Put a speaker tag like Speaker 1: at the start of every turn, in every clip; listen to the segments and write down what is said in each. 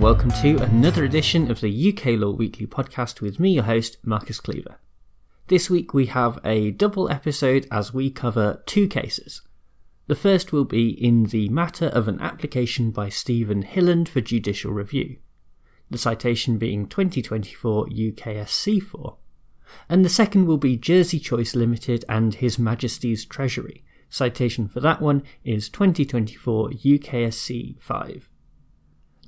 Speaker 1: welcome to another edition of the UK Law Weekly podcast with me, your host, Marcus Cleaver. This week we have a double episode as we cover two cases. The first will be in the matter of an application by Stephen Hilland for judicial review, the citation being 2024 UKSC 4, and the second will be Jersey Choice Limited and His Majesty's Treasury. Citation for that one is 2024 UKSC 5.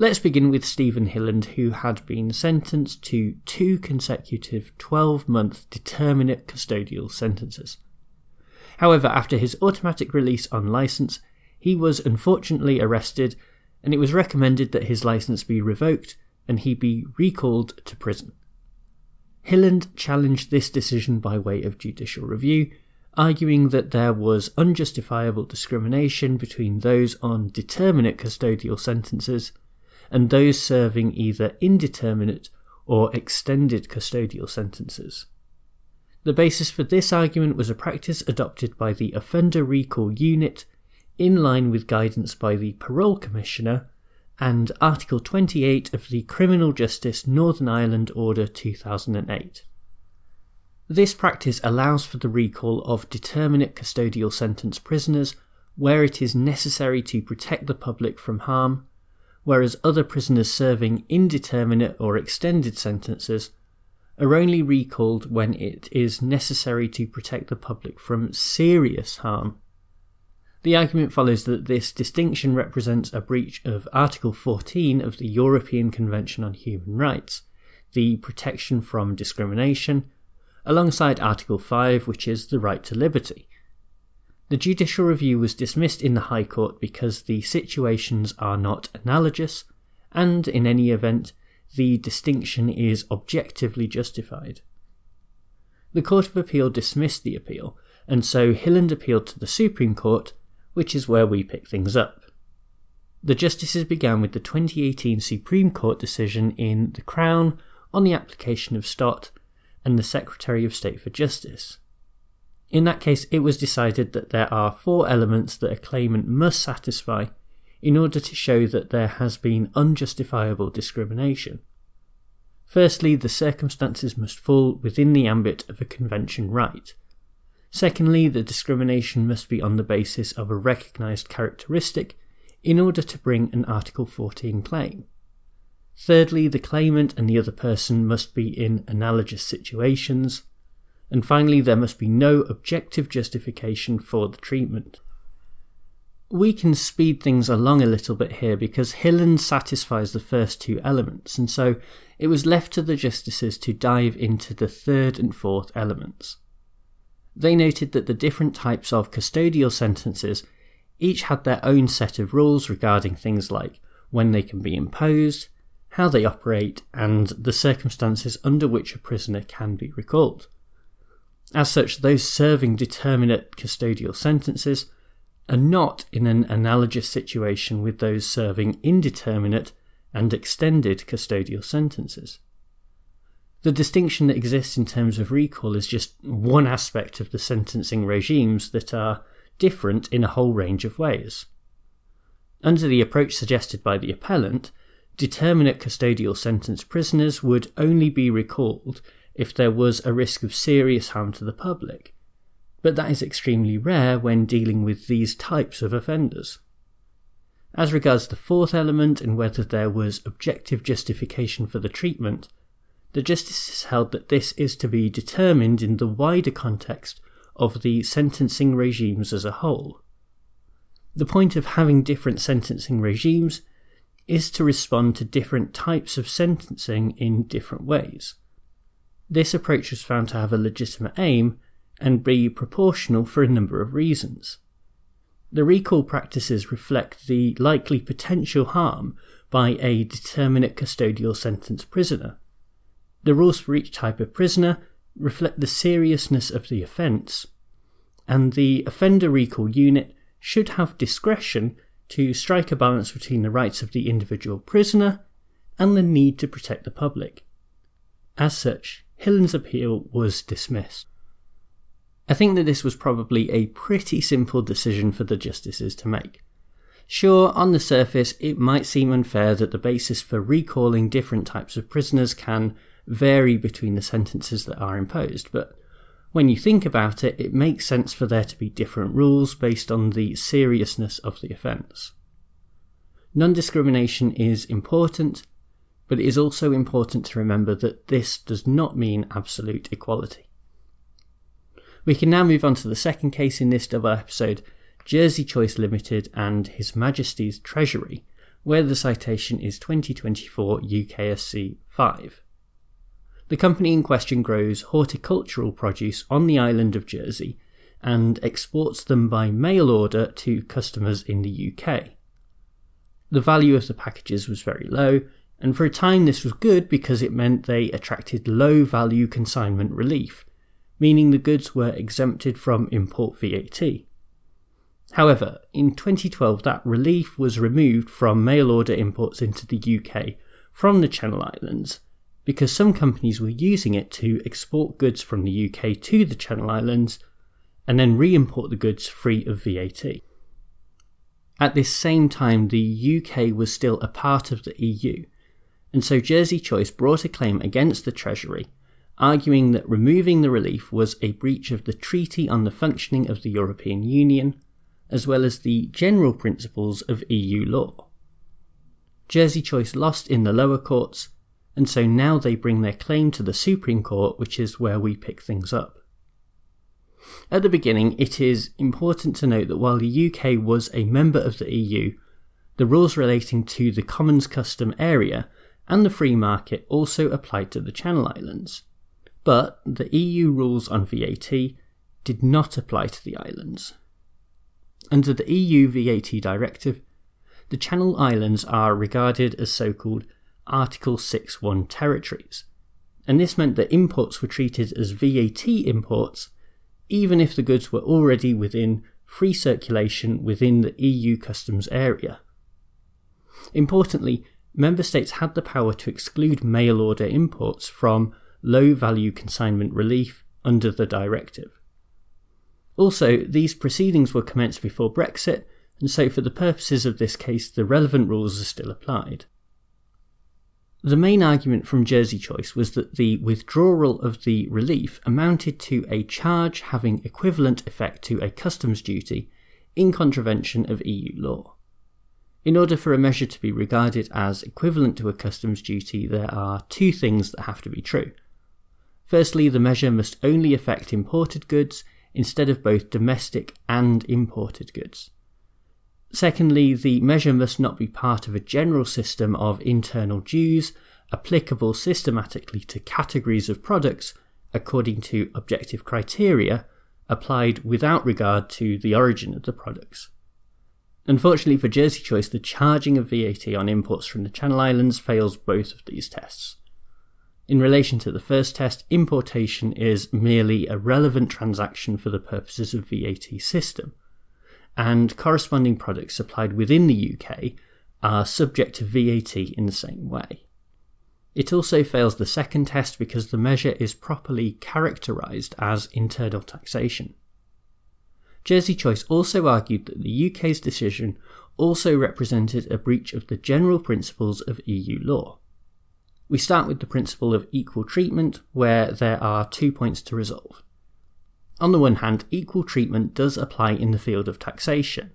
Speaker 1: Let's begin with Stephen Hilland, who had been sentenced to two consecutive 12 month determinate custodial sentences. However, after his automatic release on licence, he was unfortunately arrested, and it was recommended that his licence be revoked and he be recalled to prison. Hilland challenged this decision by way of judicial review, arguing that there was unjustifiable discrimination between those on determinate custodial sentences and those serving either indeterminate or extended custodial sentences. The basis for this argument was a practice adopted by the Offender Recall Unit in line with guidance by the Parole Commissioner and Article 28 of the Criminal Justice Northern Ireland Order 2008. This practice allows for the recall of determinate custodial sentence prisoners where it is necessary to protect the public from harm whereas other prisoners serving indeterminate or extended sentences are only recalled when it is necessary to protect the public from serious harm. The argument follows that this distinction represents a breach of Article 14 of the European Convention on Human Rights, the protection from discrimination, alongside Article 5, which is the right to liberty. The judicial review was dismissed in the High Court because the situations are not analogous, and in any event, the distinction is objectively justified. The Court of Appeal dismissed the appeal, and so Hilland appealed to the Supreme Court, which is where we pick things up. The justices began with the 2018 Supreme Court decision in The Crown on the application of Stott and the Secretary of State for Justice. In that case, it was decided that there are four elements that a claimant must satisfy in order to show that there has been unjustifiable discrimination. Firstly, the circumstances must fall within the ambit of a convention right. Secondly, the discrimination must be on the basis of a recognised characteristic in order to bring an Article 14 claim. Thirdly, the claimant and the other person must be in analogous situations. And finally, there must be no objective justification for the treatment. We can speed things along a little bit here because Hilland satisfies the first two elements, and so it was left to the justices to dive into the third and fourth elements. They noted that the different types of custodial sentences each had their own set of rules regarding things like when they can be imposed, how they operate, and the circumstances under which a prisoner can be recalled. As such, those serving determinate custodial sentences are not in an analogous situation with those serving indeterminate and extended custodial sentences. The distinction that exists in terms of recall is just one aspect of the sentencing regimes that are different in a whole range of ways. Under the approach suggested by the appellant, determinate custodial sentence prisoners would only be recalled if there was a risk of serious harm to the public, but that is extremely rare when dealing with these types of offenders. As regards the fourth element and whether there was objective justification for the treatment, the justices held that this is to be determined in the wider context of the sentencing regimes as a whole. The point of having different sentencing regimes is to respond to different types of sentencing in different ways. This approach was found to have a legitimate aim and be proportional for a number of reasons. The recall practices reflect the likely potential harm by a determinate custodial sentence prisoner. The rules for each type of prisoner reflect the seriousness of the offence, and the offender recall unit should have discretion to strike a balance between the rights of the individual prisoner and the need to protect the public. As such, Hilland's appeal was dismissed. I think that this was probably a pretty simple decision for the justices to make. Sure, on the surface, it might seem unfair that the basis for recalling different types of prisoners can vary between the sentences that are imposed, but when you think about it, it makes sense for there to be different rules based on the seriousness of the offence. Non discrimination is important, but it is also important to remember that this does not mean absolute equality. We can now move on to the second case in this double episode Jersey Choice Limited and His Majesty's Treasury, where the citation is 2024 UKSC 5. The company in question grows horticultural produce on the island of Jersey and exports them by mail order to customers in the UK. The value of the packages was very low, and for a time this was good because it meant they attracted low value consignment relief, meaning the goods were exempted from import VAT. However, in 2012, that relief was removed from mail order imports into the UK from the Channel Islands because some companies were using it to export goods from the UK to the Channel Islands and then re import the goods free of VAT. At this same time, the UK was still a part of the EU, and so Jersey Choice brought a claim against the Treasury, arguing that removing the relief was a breach of the Treaty on the Functioning of the European Union as well as the general principles of EU law. Jersey Choice lost in the lower courts, and so now they bring their claim to the Supreme Court, which is where we pick things up. At the beginning, it is important to note that while the UK was a member of the EU, the rules relating to the Commons Custom Area and the free market also applied to the Channel Islands. But the EU rules on VAT did not apply to the islands. Under the EU VAT directive, the Channel Islands are regarded as so called Article 6.1 territories, and this meant that imports were treated as VAT imports even if the goods were already within free circulation within the EU customs area. Importantly, member states had the power to exclude mail order imports from low value consignment relief under the directive. Also, these proceedings were commenced before Brexit, and so for the purposes of this case, the relevant rules are still applied. The main argument from Jersey Choice was that the withdrawal of the relief amounted to a charge having equivalent effect to a customs duty in contravention of EU law. In order for a measure to be regarded as equivalent to a customs duty, there are two things that have to be true. Firstly, the measure must only affect imported goods instead of both domestic and imported goods. Secondly, the measure must not be part of a general system of internal dues applicable systematically to categories of products according to objective criteria applied without regard to the origin of the products. Unfortunately for Jersey Choice, the charging of VAT on imports from the Channel Islands fails both of these tests. In relation to the first test, importation is merely a relevant transaction for the purposes of VAT system, and corresponding products supplied within the UK are subject to VAT in the same way. It also fails the second test because the measure is properly characterised as internal taxation. Jersey Choice also argued that the UK's decision also represented a breach of the general principles of EU law. We start with the principle of equal treatment, where there are two points to resolve. On the one hand, equal treatment does apply in the field of taxation,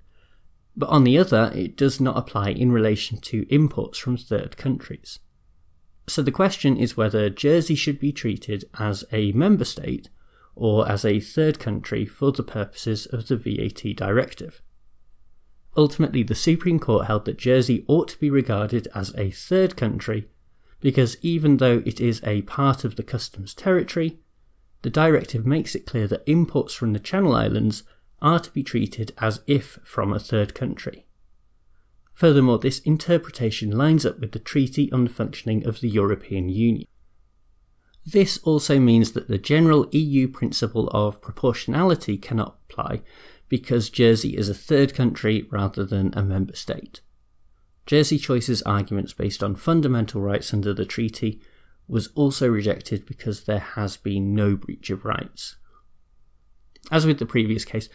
Speaker 1: but on the other, it does not apply in relation to imports from third countries. So the question is whether Jersey should be treated as a member state or as a third country for the purposes of the VAT directive. Ultimately, the Supreme Court held that Jersey ought to be regarded as a third country because even though it is a part of the customs territory, the directive makes it clear that imports from the Channel Islands are to be treated as if from a third country. Furthermore, this interpretation lines up with the Treaty on the Functioning of the European Union. This also means that the general EU principle of proportionality cannot apply because Jersey is a third country rather than a member state. Jersey Choice's arguments based on fundamental rights under the treaty was also rejected because there has been no breach of rights. As with the previous case,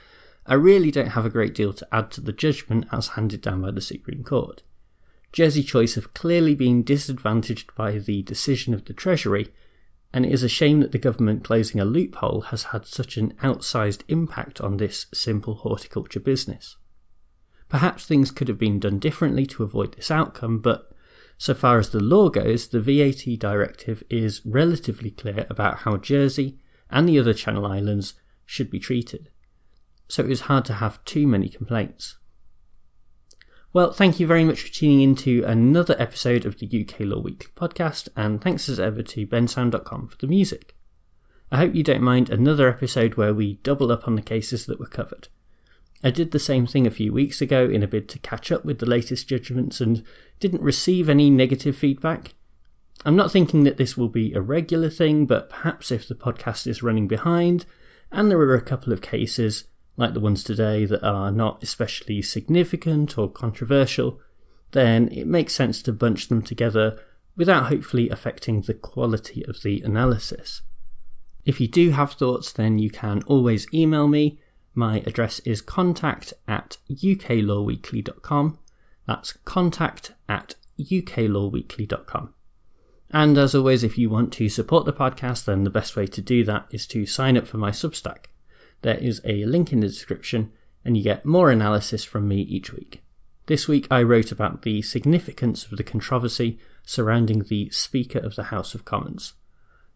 Speaker 1: I really don't have a great deal to add to the judgment as handed down by the Supreme Court. Jersey Choice have clearly been disadvantaged by the decision of the Treasury, and it is a shame that the government closing a loophole has had such an outsized impact on this simple horticulture business. Perhaps things could have been done differently to avoid this outcome, but so far as the law goes, the VAT directive is relatively clear about how Jersey and the other Channel Islands should be treated. So it was hard to have too many complaints. Well, thank you very much for tuning in to another episode of the UK Law Weekly podcast, and thanks as ever to bensound.com for the music. I hope you don't mind another episode where we double up on the cases that were covered. I did the same thing a few weeks ago in a bid to catch up with the latest judgments and didn't receive any negative feedback. I'm not thinking that this will be a regular thing, but perhaps if the podcast is running behind and there are a couple of cases, like the ones today, that are not especially significant or controversial, then it makes sense to bunch them together without hopefully affecting the quality of the analysis. If you do have thoughts, then you can always email me. My address is contact at uklawweekly.com. That's contact at uklawweekly.com. And as always, if you want to support the podcast, then the best way to do that is to sign up for my Substack there is a link in the description and you get more analysis from me each week. This week I wrote about the significance of the controversy surrounding the Speaker of the House of Commons.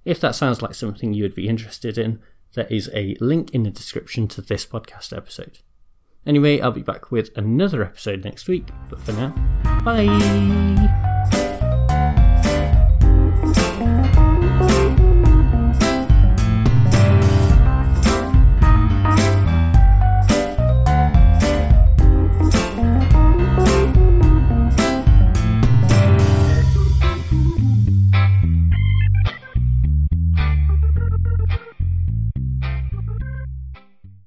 Speaker 1: If that sounds like something you would be interested in, there is a link in the description to this podcast episode. Anyway, I'll be back with another episode next week, but for now, bye!